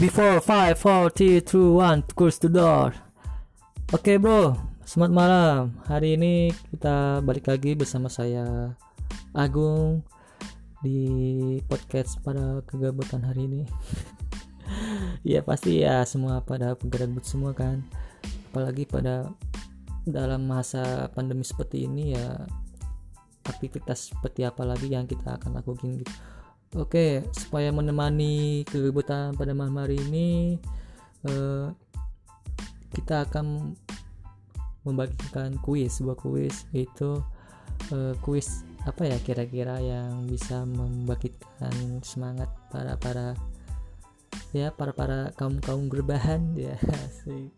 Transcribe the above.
Before 5, 4, 3, 2, 1 Close the door. Oke bro. Selamat malam. Hari ini kita balik lagi bersama saya Agung Di podcast pada kegabutan hari ini. Ya pasti ya semua pada penggabut semua kan. Apalagi pada dalam masa pandemi seperti ini ya aktivitas seperti apa lagi yang kita akan lakukan gitu Oke, supaya menemani kegiatan pada malam hari ini, eh, kita akan membagikan kuis, sebuah kuis yaitu eh, kuis apa ya kira-kira yang bisa membangkitkan semangat para para ya para para kaum kaum gerbahan ya sih